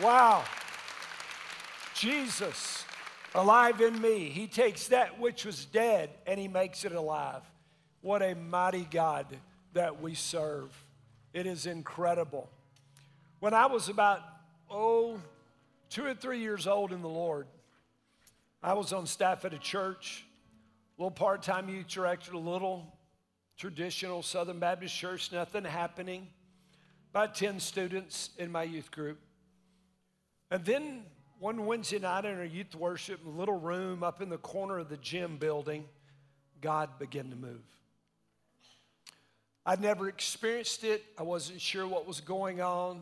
Wow. Jesus, alive in me. He takes that which was dead and he makes it alive. What a mighty God that we serve. It is incredible. When I was about, oh, two or three years old in the Lord, I was on staff at a church, a little part time youth director, a little traditional Southern Baptist church, nothing happening. About 10 students in my youth group. And then one Wednesday night in our youth worship, in a little room up in the corner of the gym building, God began to move. I'd never experienced it. I wasn't sure what was going on,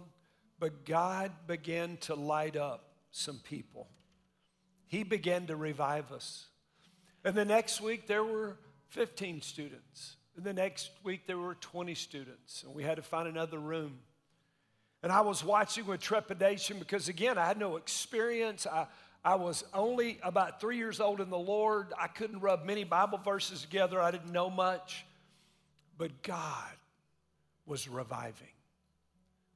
but God began to light up some people. He began to revive us. And the next week, there were 15 students. And the next week, there were 20 students. And we had to find another room. And I was watching with trepidation because, again, I had no experience. I, I was only about three years old in the Lord. I couldn't rub many Bible verses together, I didn't know much. But God was reviving.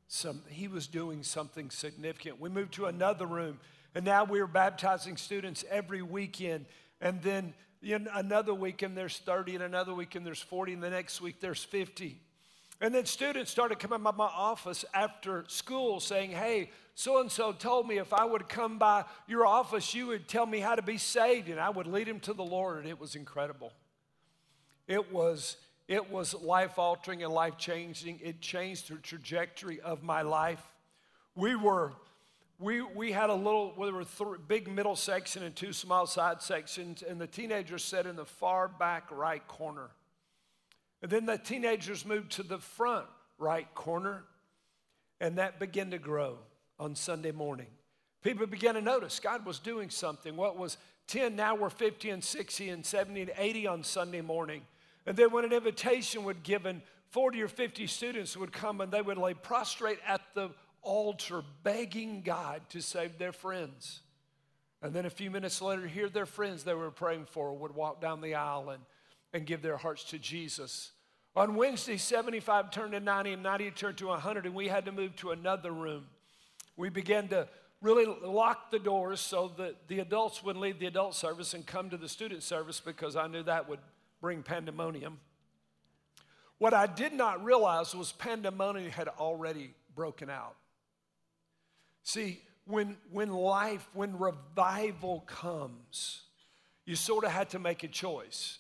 Some, he was doing something significant. We moved to another room, and now we are baptizing students every weekend. And then another weekend there's 30, and another weekend there's 40, and the next week there's 50. And then students started coming by my office after school saying, Hey, so and so told me if I would come by your office, you would tell me how to be saved, and I would lead him to the Lord. And it was incredible. It was, it was life altering and life changing. It changed the trajectory of my life. We were, we, we had a little, well, there were three, big middle section and two small side sections, and the teenagers sat in the far back right corner. And then the teenagers moved to the front right corner, and that began to grow on Sunday morning. People began to notice God was doing something. What was 10, now we're 50 and 60 and 70 and 80 on Sunday morning. And then when an invitation would given, 40 or 50 students would come and they would lay prostrate at the altar begging God to save their friends. And then a few minutes later, here their friends they were praying for would walk down the aisle and, and give their hearts to Jesus. On Wednesday, 75 turned to 90 and 90 turned to 100, and we had to move to another room. We began to really lock the doors so that the adults wouldn't leave the adult service and come to the student service because I knew that would bring pandemonium. What I did not realize was pandemonium had already broken out. See, when, when life, when revival comes, you sort of had to make a choice.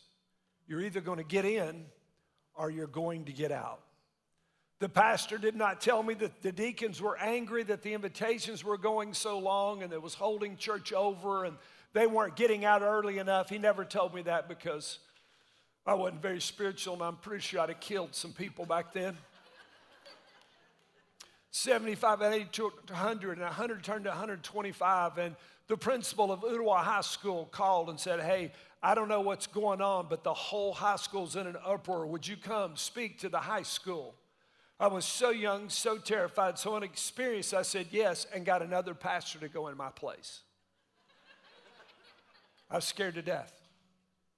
You're either going to get in or you're going to get out. The pastor did not tell me that the deacons were angry that the invitations were going so long and it was holding church over and they weren't getting out early enough. He never told me that because I wasn't very spiritual and I'm pretty sure I'd have killed some people back then. 75 and 80 to 100 and 100 turned to 125 and the principal of Ooltewah High School called and said, Hey, I don't know what's going on, but the whole high school's in an uproar. Would you come speak to the high school? I was so young, so terrified, so inexperienced. I said yes and got another pastor to go in my place. I was scared to death.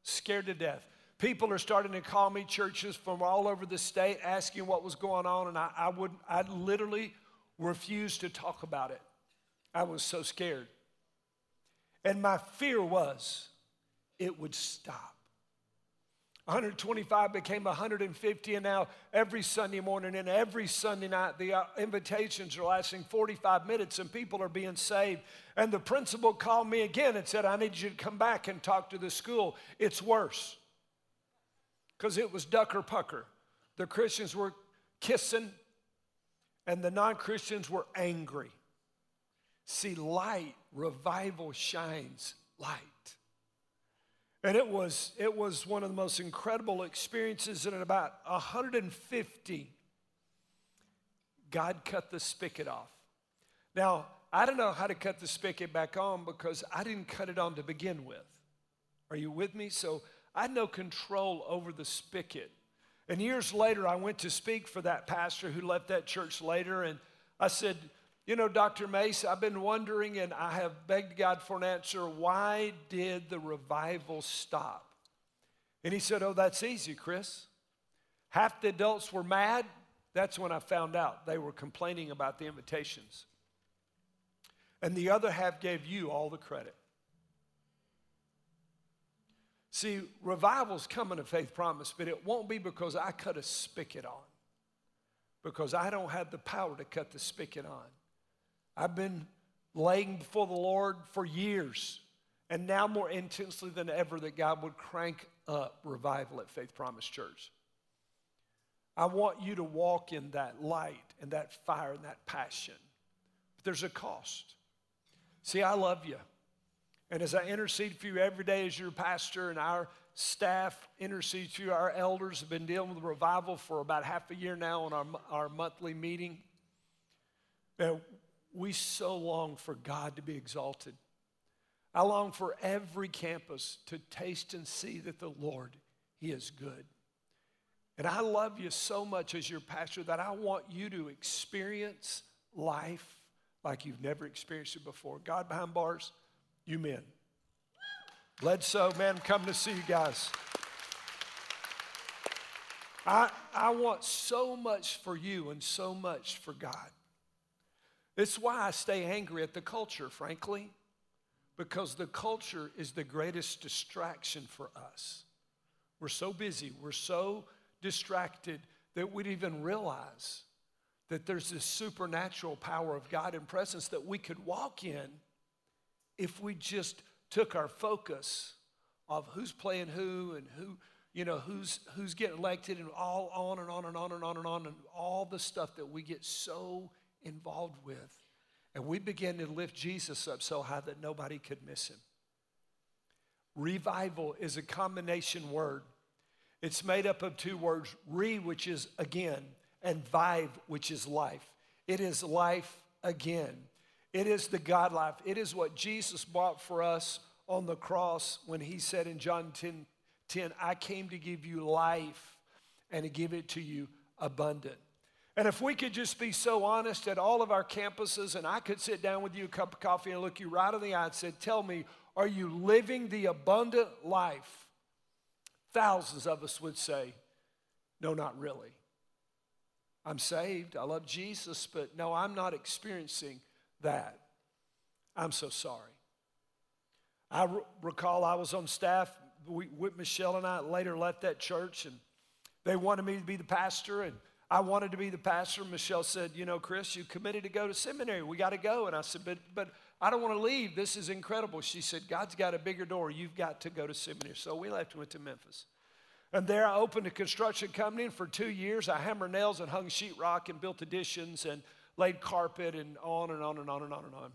Scared to death. People are starting to call me churches from all over the state asking what was going on, and I, I would I literally refused to talk about it. I was so scared. And my fear was it would stop. 125 became 150, and now every Sunday morning and every Sunday night, the uh, invitations are lasting 45 minutes, and people are being saved. And the principal called me again and said, I need you to come back and talk to the school. It's worse. Because it was ducker pucker. The Christians were kissing, and the non Christians were angry. See, light, revival shines light. And it was, it was one of the most incredible experiences. And at about 150, God cut the spigot off. Now, I don't know how to cut the spigot back on because I didn't cut it on to begin with. Are you with me? So I had no control over the spigot. And years later, I went to speak for that pastor who left that church later. And I said, you know, Dr. Mace, I've been wondering and I have begged God for an answer why did the revival stop? And he said, Oh, that's easy, Chris. Half the adults were mad. That's when I found out they were complaining about the invitations. and the other half gave you all the credit. See, revival's coming to faith promise, but it won't be because I cut a spigot on, because I don't have the power to cut the spigot on. I've been laying before the Lord for years, and now more intensely than ever, that God would crank up revival at Faith Promise Church. I want you to walk in that light and that fire and that passion. But there's a cost. See, I love you. And as I intercede for you every day as your pastor and our staff intercedes for you, our elders have been dealing with revival for about half a year now on our, our monthly meeting. We so long for God to be exalted. I long for every campus to taste and see that the Lord, He is good. And I love you so much as your pastor that I want you to experience life like you've never experienced it before. God behind bars, you men. Bled so, man, come to see you guys. I, I want so much for you and so much for God. It's why I stay angry at the culture, frankly, because the culture is the greatest distraction for us. We're so busy, we're so distracted that we'd even realize that there's this supernatural power of God and presence that we could walk in if we just took our focus of who's playing who and who you know who's who's getting elected and all on and on and on and on and on and all the stuff that we get so involved with. And we begin to lift Jesus up so high that nobody could miss him. Revival is a combination word. It's made up of two words re which is again and vive which is life. It is life again. It is the God life. It is what Jesus bought for us on the cross when he said in John 10, 10 I came to give you life and to give it to you abundant. And if we could just be so honest at all of our campuses, and I could sit down with you a cup of coffee and look you right in the eye and say, Tell me, are you living the abundant life? Thousands of us would say, No, not really. I'm saved, I love Jesus, but no, I'm not experiencing that. I'm so sorry. I r- recall I was on staff we, with Michelle and I later left that church and they wanted me to be the pastor and I wanted to be the pastor. Michelle said, You know, Chris, you committed to go to seminary. We got to go. And I said, But, but I don't want to leave. This is incredible. She said, God's got a bigger door. You've got to go to seminary. So we left and went to Memphis. And there I opened a construction company. And for two years, I hammered nails and hung sheetrock and built additions and laid carpet and on and on and on and on and on.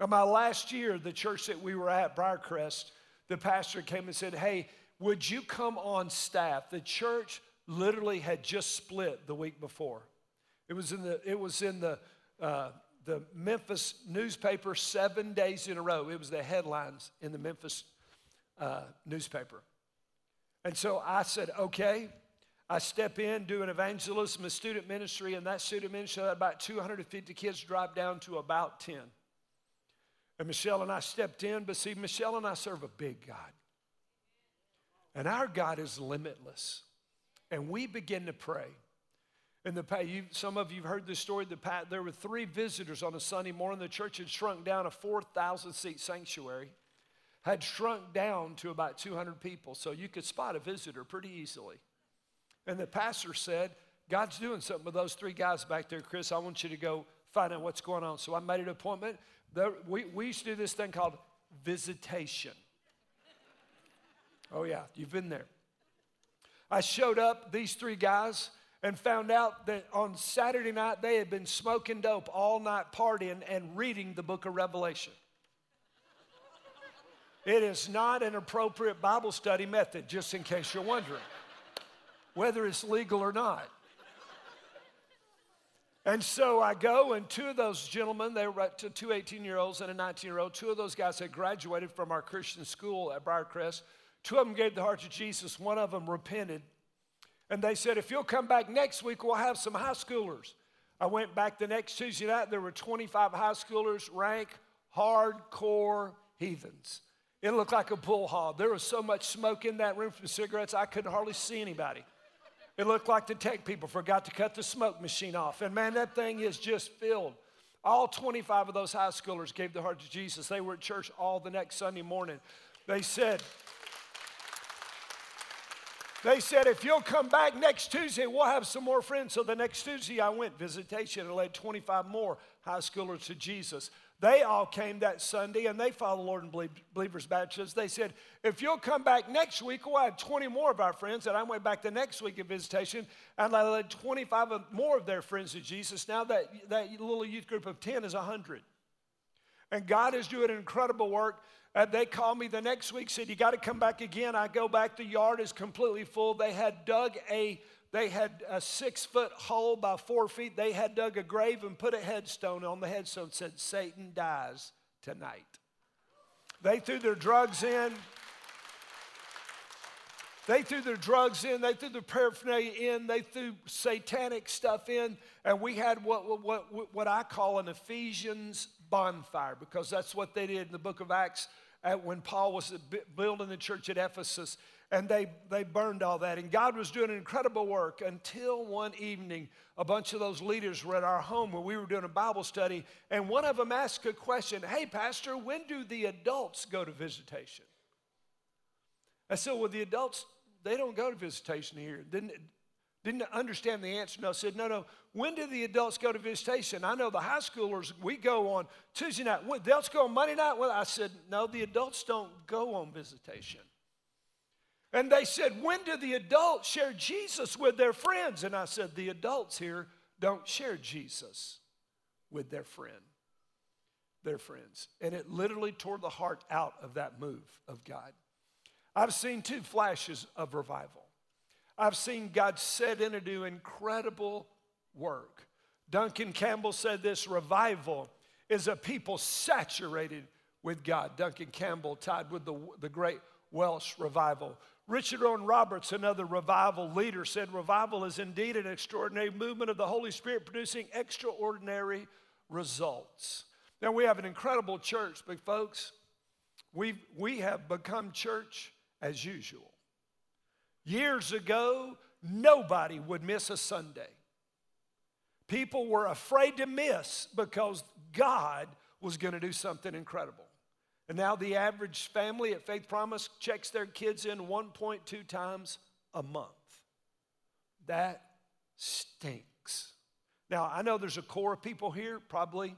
In my last year, the church that we were at, Briarcrest, the pastor came and said, Hey, would you come on staff? The church literally had just split the week before. It was in the, it was in the, uh, the Memphis newspaper seven days in a row. It was the headlines in the Memphis uh, newspaper. And so I said, okay, I step in, do an evangelism, a student ministry, and that student ministry, had about 250 kids drop down to about 10. And Michelle and I stepped in, but see, Michelle and I serve a big God. And our God is limitless. And we begin to pray. In the past, you, some of you have heard this story. The past, there were three visitors on a Sunday morning. The church had shrunk down a 4,000 seat sanctuary, had shrunk down to about 200 people. So you could spot a visitor pretty easily. And the pastor said, God's doing something with those three guys back there, Chris. I want you to go find out what's going on. So I made an appointment. we, we used to do this thing called visitation. Oh, yeah, you've been there. I showed up, these three guys, and found out that on Saturday night they had been smoking dope all night, partying, and reading the book of Revelation. It is not an appropriate Bible study method, just in case you're wondering whether it's legal or not. And so I go, and two of those gentlemen, they were two 18 year olds and a 19 year old, two of those guys had graduated from our Christian school at Briarcrest. Two of them gave the heart to Jesus, one of them repented. And they said, If you'll come back next week, we'll have some high schoolers. I went back the next Tuesday night, there were 25 high schoolers, rank hardcore heathens. It looked like a bull hog. There was so much smoke in that room from cigarettes, I couldn't hardly see anybody. It looked like the tech people forgot to cut the smoke machine off. And man, that thing is just filled. All 25 of those high schoolers gave their heart to Jesus. They were at church all the next Sunday morning. They said, they said, if you'll come back next Tuesday, we'll have some more friends. So the next Tuesday, I went visitation and led 25 more high schoolers to Jesus. They all came that Sunday and they followed Lord and Believers Baptist. They said, if you'll come back next week, we'll have 20 more of our friends. And I went back the next week of visitation and I led 25 more of their friends to Jesus. Now that, that little youth group of 10 is 100. And God is doing an incredible work. And they called me the next week, said, You got to come back again. I go back, the yard is completely full. They had dug a they had a six foot hole by four feet. They had dug a grave and put a headstone on the headstone said, Satan dies tonight. They threw their drugs in. They threw their drugs in, they threw their paraphernalia in, they threw satanic stuff in, and we had what, what, what I call an Ephesians bonfire because that's what they did in the book of Acts when Paul was building the church at Ephesus. And they, they burned all that. And God was doing an incredible work until one evening, a bunch of those leaders were at our home where we were doing a Bible study. And one of them asked a question Hey, Pastor, when do the adults go to visitation? I said, Well, the adults, they don't go to visitation here. Didn't, didn't understand the answer. No, said, No, no. When do the adults go to visitation? I know the high schoolers, we go on Tuesday night. The adults go on Monday night? Well, I said, No, the adults don't go on visitation. And they said, When do the adults share Jesus with their friends? And I said, The adults here don't share Jesus with their friend, their friends. And it literally tore the heart out of that move of God. I've seen two flashes of revival. I've seen God set in to do incredible work. Duncan Campbell said this revival is a people saturated with God. Duncan Campbell tied with the, the great Welsh revival. Richard Owen Roberts, another revival leader, said revival is indeed an extraordinary movement of the Holy Spirit producing extraordinary results. Now, we have an incredible church, but folks, we we have become church as usual. Years ago, nobody would miss a Sunday. People were afraid to miss because God was going to do something incredible. And now the average family at Faith Promise checks their kids in 1.2 times a month. That stinks. Now, I know there's a core of people here, probably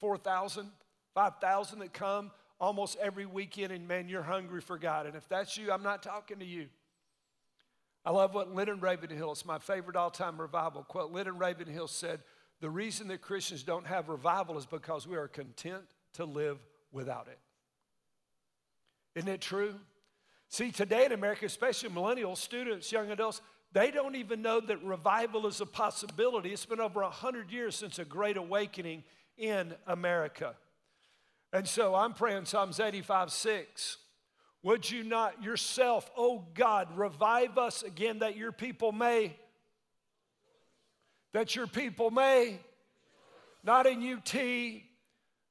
4,000, 5,000 that come almost every weekend, and man, you're hungry for God. And if that's you, I'm not talking to you. I love what Lyndon Ravenhill, it's my favorite all time revival quote. Lyndon Ravenhill said, The reason that Christians don't have revival is because we are content to live without it. Isn't it true? See, today in America, especially millennials, students, young adults, they don't even know that revival is a possibility. It's been over 100 years since a great awakening in America. And so I'm praying Psalms 85 6. Would you not yourself, oh God, revive us again that your people may, that your people may, not in UT,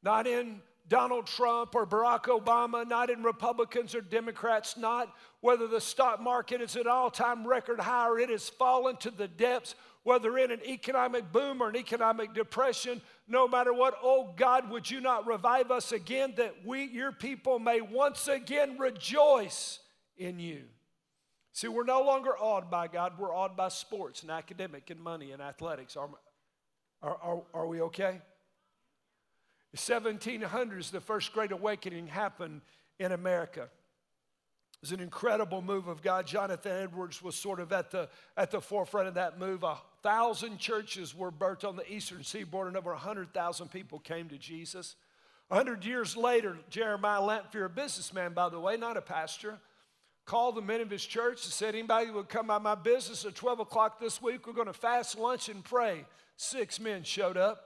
not in Donald Trump or Barack Obama, not in Republicans or Democrats, not whether the stock market is at all time record high or it has fallen to the depths, whether in an economic boom or an economic depression, no matter what, oh God, would you not revive us again that we, your people, may once again rejoice in you? See, we're no longer awed by God, we're awed by sports and academic and money and athletics. Are, are, are, are we okay? 1700s, the first great awakening happened in America. It was an incredible move of God. Jonathan Edwards was sort of at the, at the forefront of that move. A thousand churches were birthed on the eastern seaboard, and over 100,000 people came to Jesus. A hundred years later, Jeremiah Lanphier, a businessman, by the way, not a pastor, called the men of his church and said, Anybody would come by my business at 12 o'clock this week, we're going to fast, lunch, and pray. Six men showed up.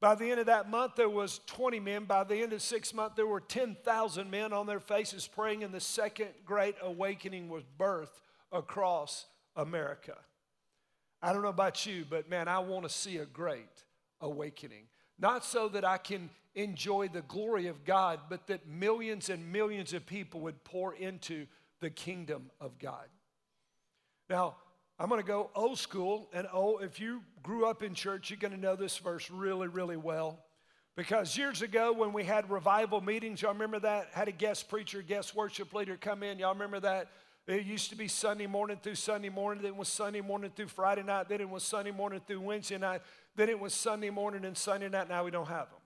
By the end of that month, there was 20 men. By the end of six months, there were 10,000 men on their faces praying, and the second great awakening was birthed across America. I don't know about you, but man, I want to see a great awakening. Not so that I can enjoy the glory of God, but that millions and millions of people would pour into the kingdom of God. Now, I'm going to go old school. And oh, if you grew up in church, you're going to know this verse really, really well. Because years ago, when we had revival meetings, y'all remember that? Had a guest preacher, guest worship leader come in. Y'all remember that? It used to be Sunday morning through Sunday morning, then it was Sunday morning through Friday night, then it was Sunday morning through Wednesday night, then it was Sunday morning and Sunday night. Now we don't have them.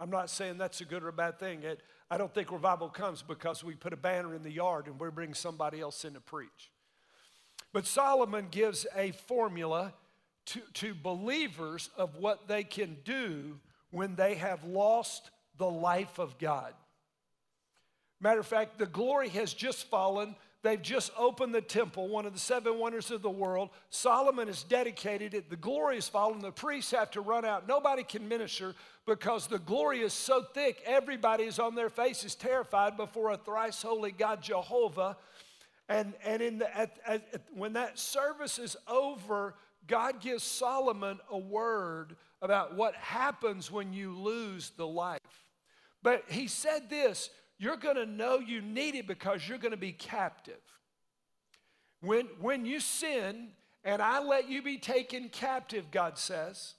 I'm not saying that's a good or a bad thing. It, I don't think revival comes because we put a banner in the yard and we bring somebody else in to preach. But Solomon gives a formula to, to believers of what they can do when they have lost the life of God. Matter of fact, the glory has just fallen. They've just opened the temple, one of the seven wonders of the world. Solomon has dedicated it. The glory is fallen. The priests have to run out. Nobody can minister because the glory is so thick. Everybody is on their faces terrified before a thrice holy God, Jehovah. And, and in the, at, at, when that service is over, God gives Solomon a word about what happens when you lose the life. But he said this you're going to know you need it because you're going to be captive. When, when you sin and I let you be taken captive, God says,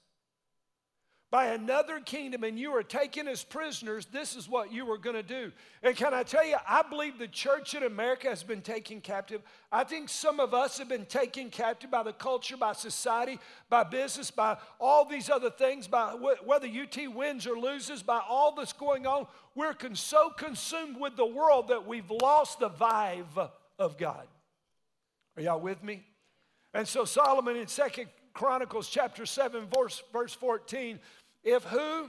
by another kingdom and you are taken as prisoners, this is what you are going to do. And can I tell you, I believe the church in America has been taken captive. I think some of us have been taken captive by the culture, by society, by business, by all these other things, by whether UT wins or loses, by all that's going on. We're so consumed with the world that we've lost the vibe of God. Are y'all with me? And so Solomon in Second Chronicles chapter 7, verse, verse 14. If who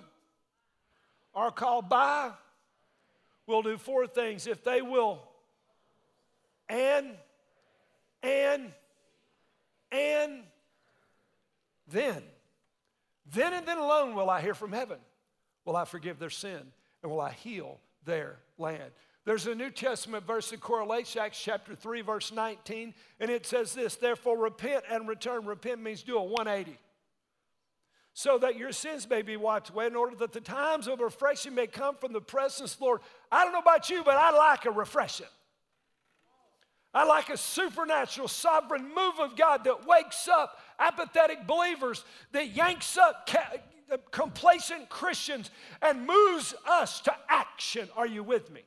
are called by will do four things. If they will, and, and, and then, then and then alone will I hear from heaven. Will I forgive their sin and will I heal their land? There's a New Testament verse that correlates, Acts chapter 3, verse 19, and it says this Therefore, repent and return. Repent means do a 180. So that your sins may be wiped away, in order that the times of refreshing may come from the presence Lord. I don't know about you, but I like a refreshing. I like a supernatural, sovereign move of God that wakes up apathetic believers, that yanks up ca- complacent Christians and moves us to action. Are you with me?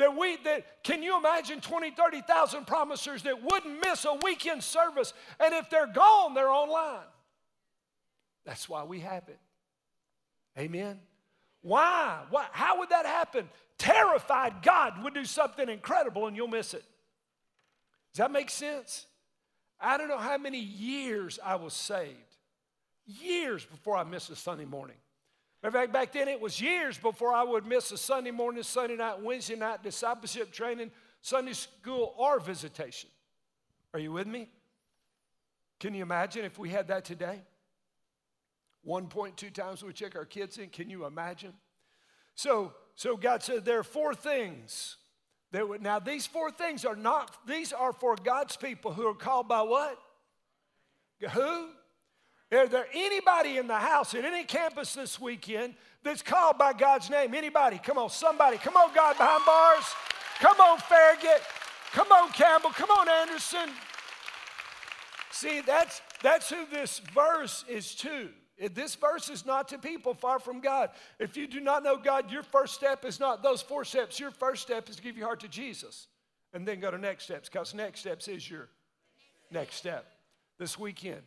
That we that can you imagine 20 30,000 promisers that wouldn't miss a weekend service? And if they're gone they're online. That's why we have it. Amen? Why? Why? How would that happen? Terrified god would do something incredible and you'll miss it. Does that make sense? I don't know how many years i was saved. Years before i missed a sunday morning Matter of fact, back then it was years before I would miss a Sunday morning, Sunday night, Wednesday night discipleship training, Sunday school, or visitation. Are you with me? Can you imagine if we had that today? 1.2 times we check our kids in. Can you imagine? So, so God said there are four things that would, now these four things are not, these are for God's people who are called by what? Who? Is there anybody in the house at any campus this weekend that's called by God's name? Anybody? Come on, somebody. Come on, God behind bars. Come on, Farragut. Come on, Campbell. Come on, Anderson. See, that's, that's who this verse is to. This verse is not to people far from God. If you do not know God, your first step is not those four steps. Your first step is to give your heart to Jesus and then go to next steps because next steps is your next step this weekend.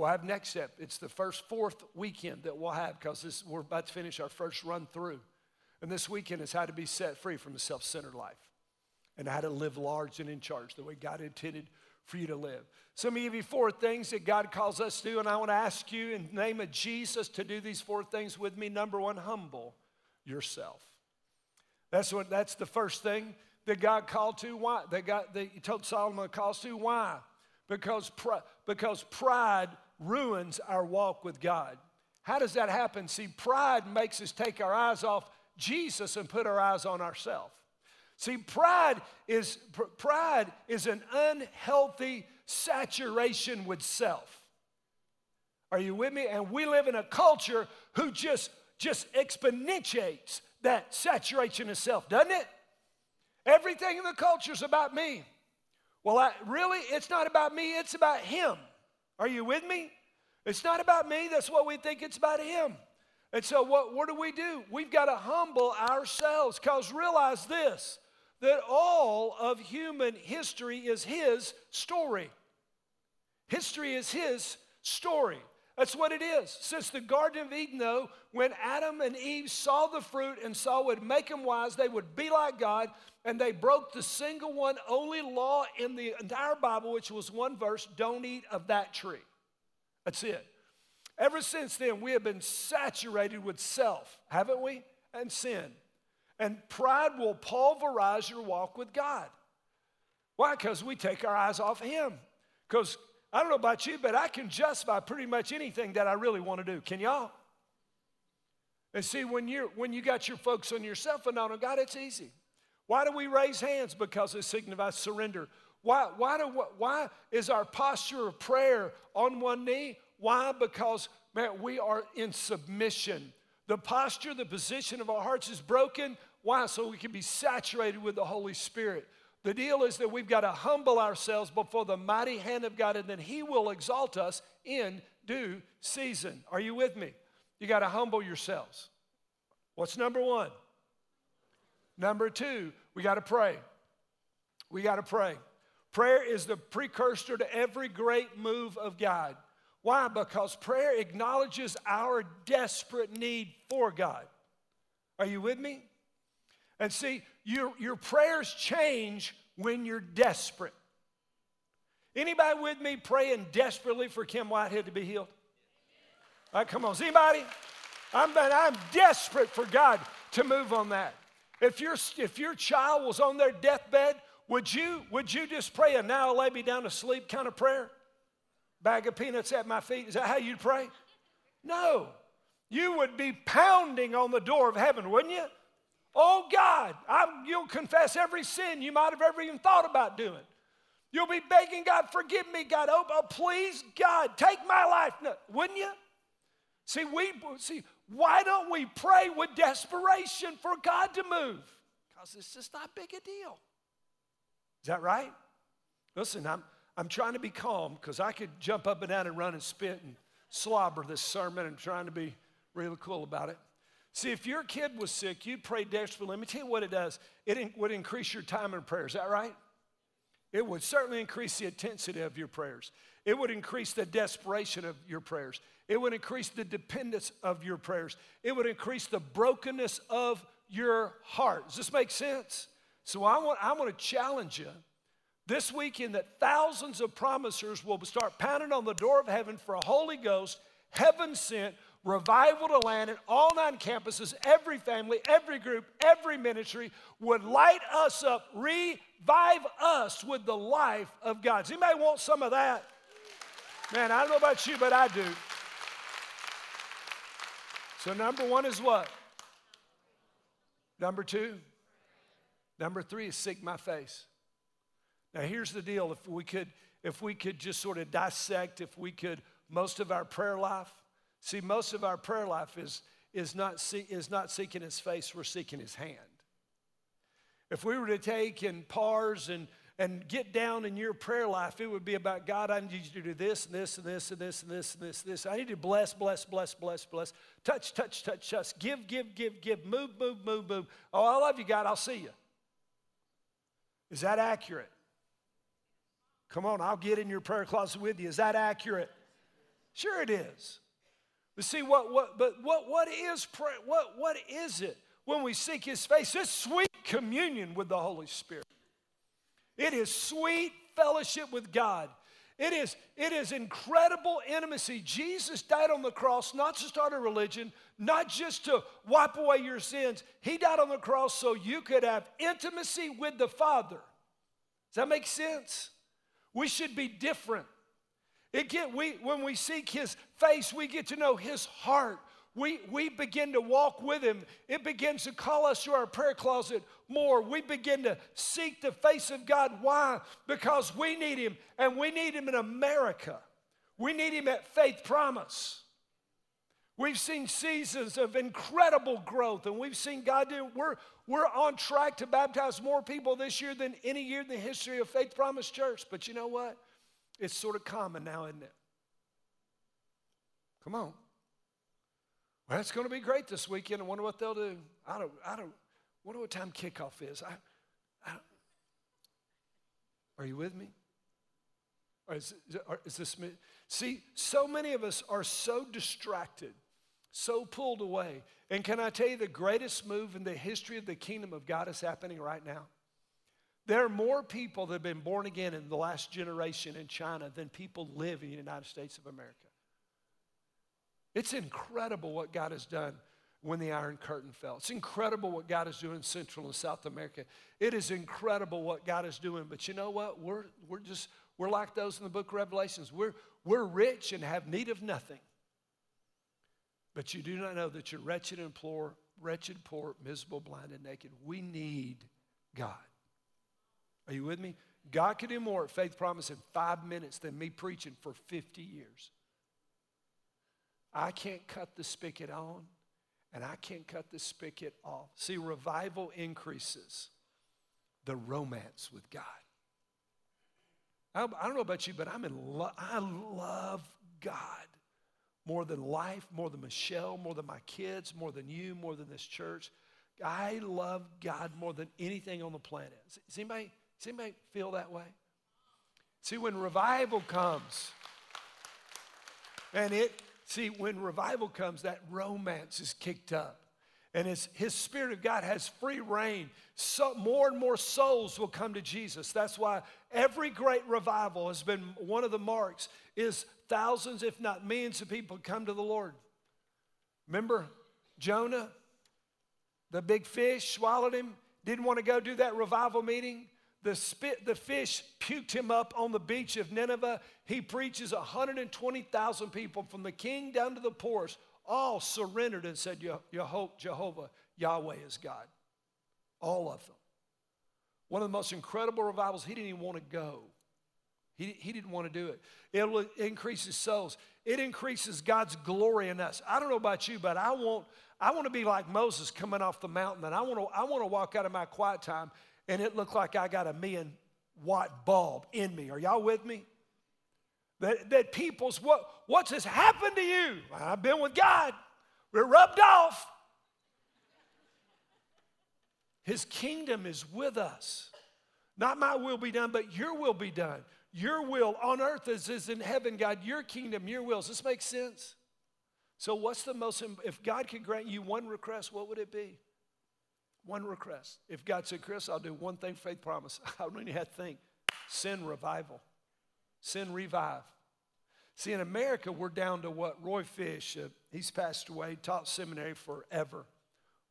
We'll have next step. It's the first fourth weekend that we'll have because we're about to finish our first run through. And this weekend is how to be set free from a self centered life and how to live large and in charge the way God intended for you to live. So, let me give you four things that God calls us to and I want to ask you in the name of Jesus to do these four things with me. Number one, humble yourself. That's what that's the first thing that God called to. Why? That God that He told Solomon calls to. Why? Because, because pride ruins our walk with God. How does that happen? See, pride makes us take our eyes off Jesus and put our eyes on ourselves. See, pride is pr- pride is an unhealthy saturation with self. Are you with me? And we live in a culture who just just exponentiates that saturation of self, doesn't it? Everything in the culture is about me. Well, I, really, it's not about me, it's about Him. Are you with me? It's not about me, that's what we think it's about Him. And so, what, what do we do? We've got to humble ourselves because realize this that all of human history is His story. History is His story. That's what it is. Since the Garden of Eden, though, when Adam and Eve saw the fruit and saw would make them wise, they would be like God, and they broke the single one only law in the entire Bible, which was one verse don't eat of that tree. That's it. Ever since then, we have been saturated with self, haven't we? And sin. And pride will pulverize your walk with God. Why? Because we take our eyes off Him. Because I don't know about you, but I can justify pretty much anything that I really want to do. Can y'all? And see, when, you're, when you got your focus on yourself and not on oh, God, it's easy. Why do we raise hands? Because it signifies surrender. Why, why, do, why is our posture of prayer on one knee? Why? Because, man, we are in submission. The posture, the position of our hearts is broken. Why? So we can be saturated with the Holy Spirit. The deal is that we've got to humble ourselves before the mighty hand of God, and then He will exalt us in due season. Are you with me? You got to humble yourselves. What's number one? Number two, we got to pray. We got to pray. Prayer is the precursor to every great move of God. Why? Because prayer acknowledges our desperate need for God. Are you with me? And see, your, your prayers change when you're desperate. Anybody with me praying desperately for Kim Whitehead to be healed? All right, come on. Is anybody? I'm, I'm desperate for God to move on that. If, your if your child was on their deathbed, would you, would you just pray a now lay me down to sleep kind of prayer? Bag of peanuts at my feet. Is that how you'd pray? No. You would be pounding on the door of heaven, wouldn't you? Oh God, I'm, you'll confess every sin you might have ever even thought about doing. You'll be begging God, forgive me, God. Oh, oh please, God, take my life. No, wouldn't you? See, we see, why don't we pray with desperation for God to move? Because it's just not big a deal. Is that right? Listen, I'm, I'm trying to be calm because I could jump up and down and run and spit and slobber this sermon and trying to be really cool about it. See, if your kid was sick, you'd pray desperately. Let me tell you what it does. It would increase your time in prayer. Is that right? It would certainly increase the intensity of your prayers. It would increase the desperation of your prayers. It would increase the dependence of your prayers. It would increase the brokenness of your heart. Does this make sense? So I want, I want to challenge you this weekend that thousands of promisers will start pounding on the door of heaven for a Holy Ghost, heaven sent, revival to land at all nine campuses, every family, every group, every ministry would light us up, revive us with the life of God. Does anybody want some of that? Man, I don't know about you, but I do. So, number one is what? Number two? Number three is seek my face. Now, here's the deal. If we could, if we could just sort of dissect, if we could, most of our prayer life, See, most of our prayer life is, is, not, see, is not seeking his face, we're seeking his hand. If we were to take and pars and, and get down in your prayer life, it would be about God, I need you to do this and this and this and this and this and this and this. I need to bless, bless, bless, bless, bless. Touch, touch, touch, touch. Give, give, give, give. Move, move, move, move. Oh, I love you, God. I'll see you. Is that accurate? Come on, I'll get in your prayer closet with you. Is that accurate? Sure, it is. But see, what, what, but what, what is prayer? What, what is it when we seek His face? It's sweet communion with the Holy Spirit. It is sweet fellowship with God. It is, it is incredible intimacy. Jesus died on the cross not to start a religion, not just to wipe away your sins. He died on the cross so you could have intimacy with the Father. Does that make sense? We should be different. It get, we, when we seek his face, we get to know his heart. We, we begin to walk with him. It begins to call us to our prayer closet more. We begin to seek the face of God. Why? Because we need him, and we need him in America. We need him at Faith Promise. We've seen seasons of incredible growth, and we've seen God do. We're, we're on track to baptize more people this year than any year in the history of Faith Promise Church. But you know what? It's sort of common now, isn't it? Come on. Well, it's going to be great this weekend. I wonder what they'll do. I don't, I don't, wonder what time kickoff is. I, I don't. are you with me? Or is, is this me? See, so many of us are so distracted, so pulled away. And can I tell you the greatest move in the history of the kingdom of God is happening right now? There are more people that have been born again in the last generation in China than people live in the United States of America. It's incredible what God has done when the Iron Curtain fell. It's incredible what God is doing in Central and South America. It is incredible what God is doing. But you know what? We're, we're just, we're like those in the book of Revelations. We're, we're rich and have need of nothing. But you do not know that you're wretched and poor, wretched, poor, miserable, blind, and naked. We need God. Are you with me? God could do more at Faith Promise in five minutes than me preaching for 50 years. I can't cut the spigot on and I can't cut the spigot off. See, revival increases the romance with God. I, I don't know about you, but I'm in love. I love God more than life, more than Michelle, more than my kids, more than you, more than this church. I love God more than anything on the planet. Does anybody, does anybody feel that way? See, when revival comes, and it See, when revival comes, that romance is kicked up. And his, his Spirit of God has free reign. So more and more souls will come to Jesus. That's why every great revival has been one of the marks is thousands, if not millions of people come to the Lord. Remember Jonah? The big fish swallowed him, didn't want to go do that revival meeting the, spit, the fish puked him up on the beach of Nineveh. He preaches 120,000 people from the king down to the poorest, all surrendered and said, Jehovah, Yahweh is God. All of them. One of the most incredible revivals, he didn't even want to go. He, he didn't want to do it. It increases souls. It increases God's glory in us. I don't know about you, but I want, I want to be like Moses coming off the mountain, and I want to, I want to walk out of my quiet time and it looked like I got a million watt bulb in me. Are y'all with me? That, that people's, what, what's has happened to you? I've been with God. We're rubbed off. His kingdom is with us. Not my will be done, but your will be done. Your will on earth as is in heaven, God. Your kingdom, your will. Does this make sense? So, what's the most, if God could grant you one request, what would it be? One request. If God said, Chris, I'll do one thing, faith promise. I don't even have to think. Send revival. Send revive. See, in America, we're down to what Roy Fish, uh, he's passed away, taught seminary forever.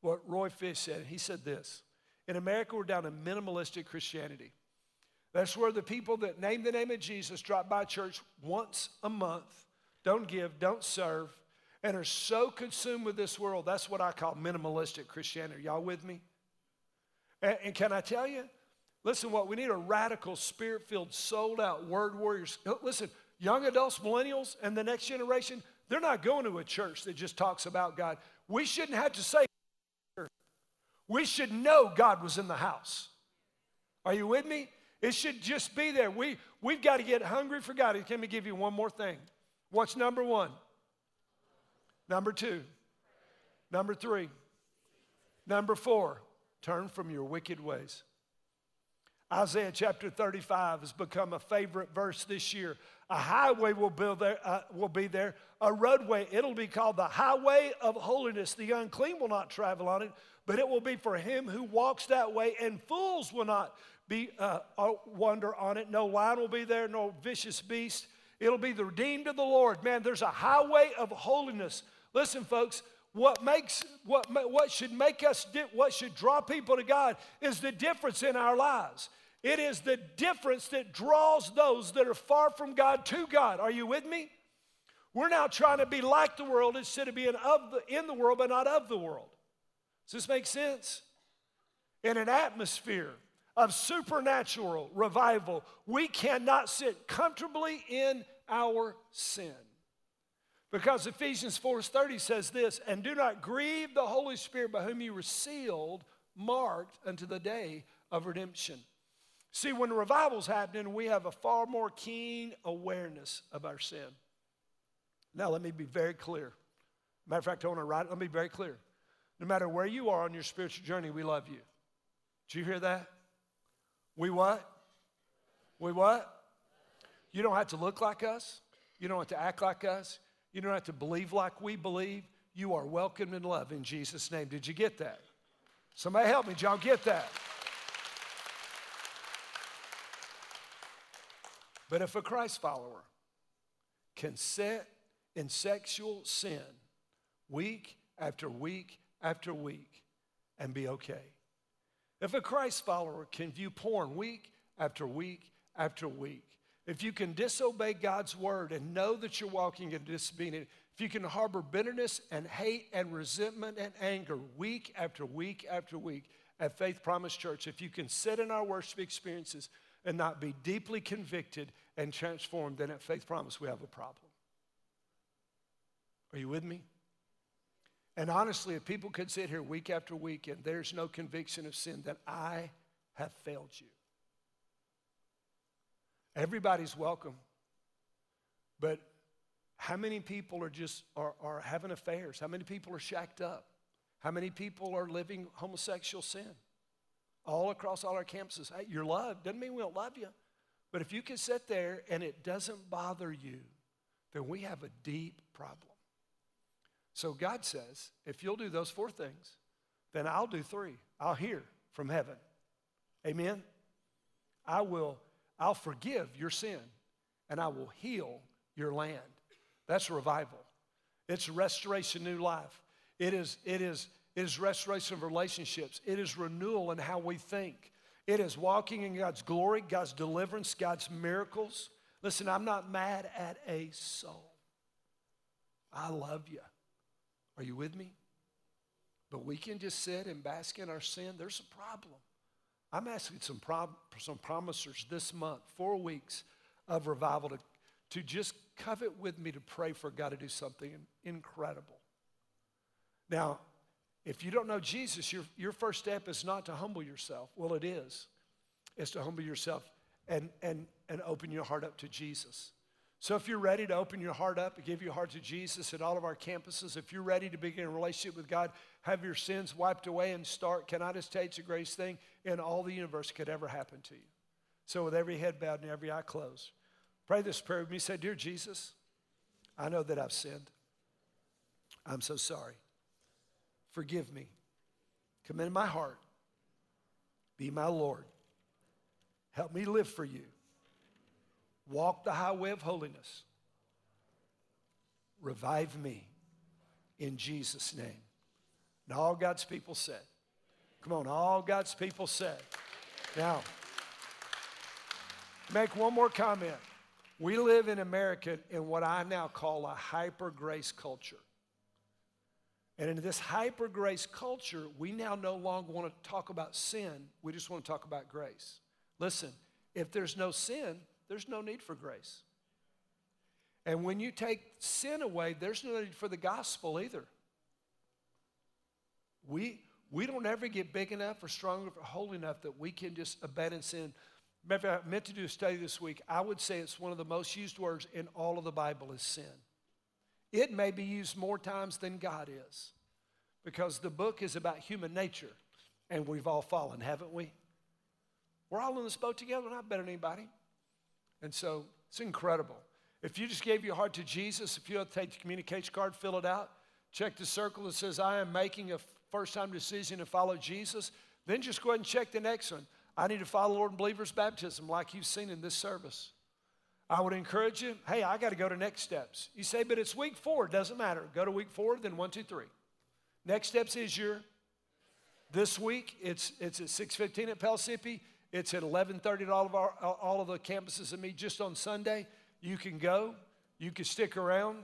What Roy Fish said, he said this In America, we're down to minimalistic Christianity. That's where the people that name the name of Jesus drop by church once a month, don't give, don't serve, and are so consumed with this world. That's what I call minimalistic Christianity. Y'all with me? And, and can I tell you? Listen, what we need are radical, spirit filled, sold out word warriors. Uh, listen, young adults, millennials, and the next generation, they're not going to a church that just talks about God. We shouldn't have to say, we should know God was in the house. Are you with me? It should just be there. We, we've got to get hungry for God. Let me give you one more thing. What's number one? Number two. Number three. Number four, turn from your wicked ways. Isaiah chapter 35 has become a favorite verse this year. A highway will, build there, uh, will be there, a roadway. It'll be called the highway of holiness. The unclean will not travel on it, but it will be for him who walks that way, and fools will not be uh, uh wander on it. No lion will be there, no vicious beast. It'll be the redeemed of the Lord. Man, there's a highway of holiness Listen, folks, what makes what what should make us what should draw people to God is the difference in our lives. It is the difference that draws those that are far from God to God. Are you with me? We're now trying to be like the world instead of being of the, in the world but not of the world. Does this make sense? In an atmosphere of supernatural revival, we cannot sit comfortably in our sin. Because Ephesians 4:30 says this, and do not grieve the Holy Spirit by whom you were sealed, marked unto the day of redemption. See, when revival's happening, we have a far more keen awareness of our sin. Now, let me be very clear. Matter of fact, I want to write, let me be very clear. No matter where you are on your spiritual journey, we love you. Do you hear that? We what? We what? You don't have to look like us. You don't have to act like us. You don't have to believe like we believe. You are welcome in love in Jesus' name. Did you get that? Somebody help me. Did y'all get that? But if a Christ follower can sit in sexual sin week after week after week and be okay, if a Christ follower can view porn week after week after week, if you can disobey God's word and know that you're walking in disobedience, if you can harbor bitterness and hate and resentment and anger week after week after week at Faith Promise Church, if you can sit in our worship experiences and not be deeply convicted and transformed, then at Faith Promise we have a problem. Are you with me? And honestly, if people could sit here week after week and there's no conviction of sin, then I have failed you. Everybody's welcome. But how many people are just are, are having affairs? How many people are shacked up? How many people are living homosexual sin? All across all our campuses. Hey, you're loved. Doesn't mean we don't love you. But if you can sit there and it doesn't bother you, then we have a deep problem. So God says, if you'll do those four things, then I'll do three. I'll hear from heaven. Amen. I will I'll forgive your sin and I will heal your land. That's revival. It's restoration, new life. It is, it is, it is restoration of relationships. It is renewal in how we think. It is walking in God's glory, God's deliverance, God's miracles. Listen, I'm not mad at a soul. I love you. Are you with me? But we can just sit and bask in our sin. There's a problem. I'm asking some, prom- some promisers this month, four weeks of revival, to, to just covet with me to pray for God to do something incredible. Now, if you don't know Jesus, your, your first step is not to humble yourself. Well, it is. It's to humble yourself and, and, and open your heart up to Jesus. So if you're ready to open your heart up and give your heart to Jesus at all of our campuses, if you're ready to begin a relationship with God, have your sins wiped away and start, can I just tell you it's the greatest thing in all the universe could ever happen to you? So with every head bowed and every eye closed, pray this prayer with me. Say, Dear Jesus, I know that I've sinned. I'm so sorry. Forgive me. Come into my heart. Be my Lord. Help me live for you walk the highway of holiness. Revive me in Jesus' name. And all God's people said, Come on, all God's people said. Now, make one more comment. We live in America in what I now call a hyper grace culture. And in this hyper grace culture, we now no longer want to talk about sin, we just want to talk about grace. Listen, if there's no sin, there's no need for grace. And when you take sin away, there's no need for the gospel either. We, we don't ever get big enough or strong enough or holy enough that we can just abandon sin. Remember, I meant to do a study this week. I would say it's one of the most used words in all of the Bible is sin. It may be used more times than God is because the book is about human nature and we've all fallen, haven't we? We're all in this boat together, not better than anybody. And so it's incredible. If you just gave your heart to Jesus, if you have to take the communication card, fill it out, check the circle that says, I am making a first time decision to follow Jesus, then just go ahead and check the next one. I need to follow Lord and believer's baptism like you've seen in this service. I would encourage you, hey, I got to go to next steps. You say, but it's week four, doesn't matter. Go to week four, then one, two, three. Next steps is your this week, it's, it's at 615 at Pellissippi. It's at 11:30 at all of our all of the campuses and me just on Sunday. You can go, you can stick around,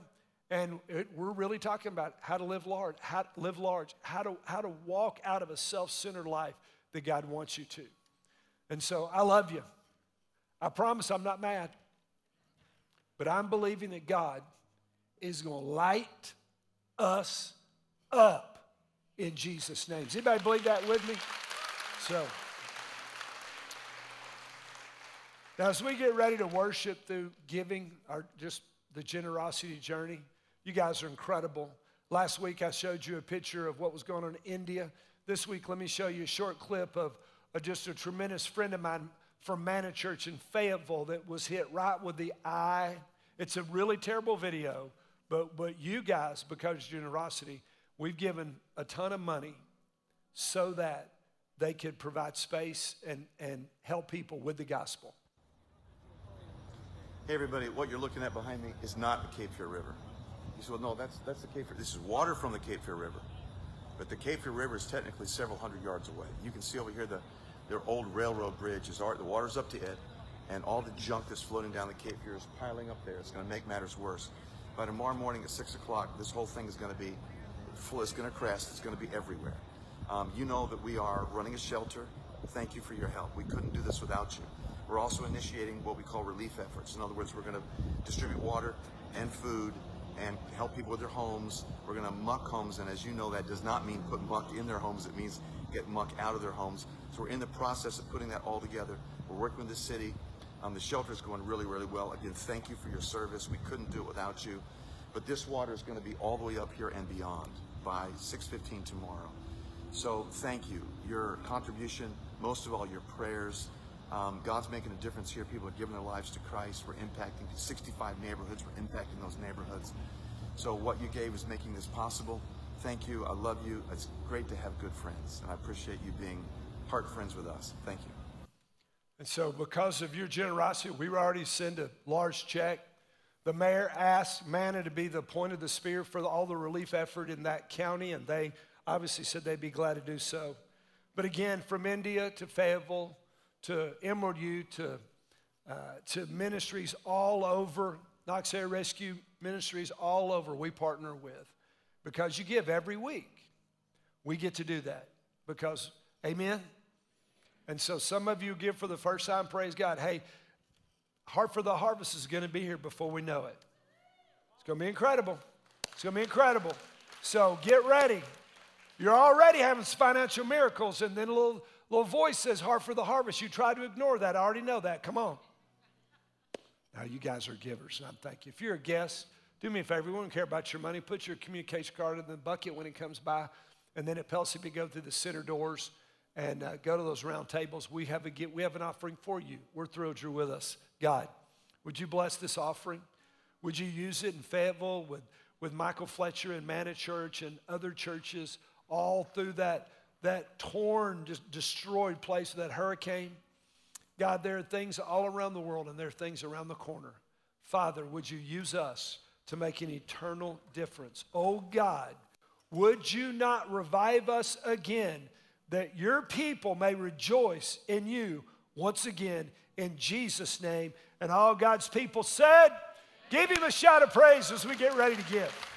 and it, we're really talking about how to live large, how to live large, how to how to walk out of a self-centered life that God wants you to. And so I love you. I promise I'm not mad. But I'm believing that God is going to light us up in Jesus' name. Does anybody believe that with me? So, now as we get ready to worship through giving, or just the generosity journey, you guys are incredible. Last week I showed you a picture of what was going on in India. This week, let me show you a short clip of, of just a tremendous friend of mine from Manna Church in Fayetteville that was hit right with the eye. It's a really terrible video, but, but you guys, because of generosity, we've given a ton of money so that they could provide space and, and help people with the gospel. Hey everybody, what you're looking at behind me is not the Cape Fear River. You said, well, no, that's, that's the Cape Fear. This is water from the Cape Fear River. But the Cape Fear River is technically several hundred yards away. You can see over here the, their old railroad bridge is the water's up to it, and all the junk that's floating down the Cape Fear is piling up there. It's going to make matters worse. By tomorrow morning at six o'clock, this whole thing is going to be full. It's going to crest. It's going to be everywhere. Um, you know that we are running a shelter. Thank you for your help. We couldn't do this without you. We're also initiating what we call relief efforts. In other words, we're going to distribute water and food and help people with their homes. We're going to muck homes, and as you know, that does not mean put muck in their homes. It means get muck out of their homes. So we're in the process of putting that all together. We're working with the city. Um, the shelter is going really, really well. Again, thank you for your service. We couldn't do it without you. But this water is going to be all the way up here and beyond by 6:15 tomorrow. So thank you. Your contribution, most of all, your prayers. Um, God's making a difference here. People are giving their lives to Christ. We're impacting 65 neighborhoods. We're impacting those neighborhoods. So what you gave is making this possible. Thank you. I love you. It's great to have good friends, and I appreciate you being heart friends with us. Thank you. And so, because of your generosity, we already sent a large check. The mayor asked Manna to be the point of the spear for all the relief effort in that county, and they obviously said they'd be glad to do so. But again, from India to Fayetteville, to Emerald Youth, to, uh, to ministries all over, Knox Area Rescue ministries all over, we partner with because you give every week. We get to do that because, amen? And so some of you give for the first time, praise God. Hey, Heart for the Harvest is going to be here before we know it. It's going to be incredible. It's going to be incredible. So get ready. You're already having financial miracles, and then a little little voice says, Heart for the harvest. You try to ignore that. I already know that. Come on. Now, you guys are givers, and I'm thank you. If you're a guest, do me a favor. We won't care about your money. Put your communication card in the bucket when it comes by, and then at Pellissippi, go through the center doors and uh, go to those round tables. We have, a, get, we have an offering for you. We're thrilled you're with us. God, would you bless this offering? Would you use it in Fayetteville with, with Michael Fletcher and Manna Church and other churches all through that that torn, just destroyed place of that hurricane. God, there are things all around the world and there are things around the corner. Father, would you use us to make an eternal difference? Oh God, would you not revive us again that your people may rejoice in you once again in Jesus' name? And all God's people said, Give him a shout of praise as we get ready to give.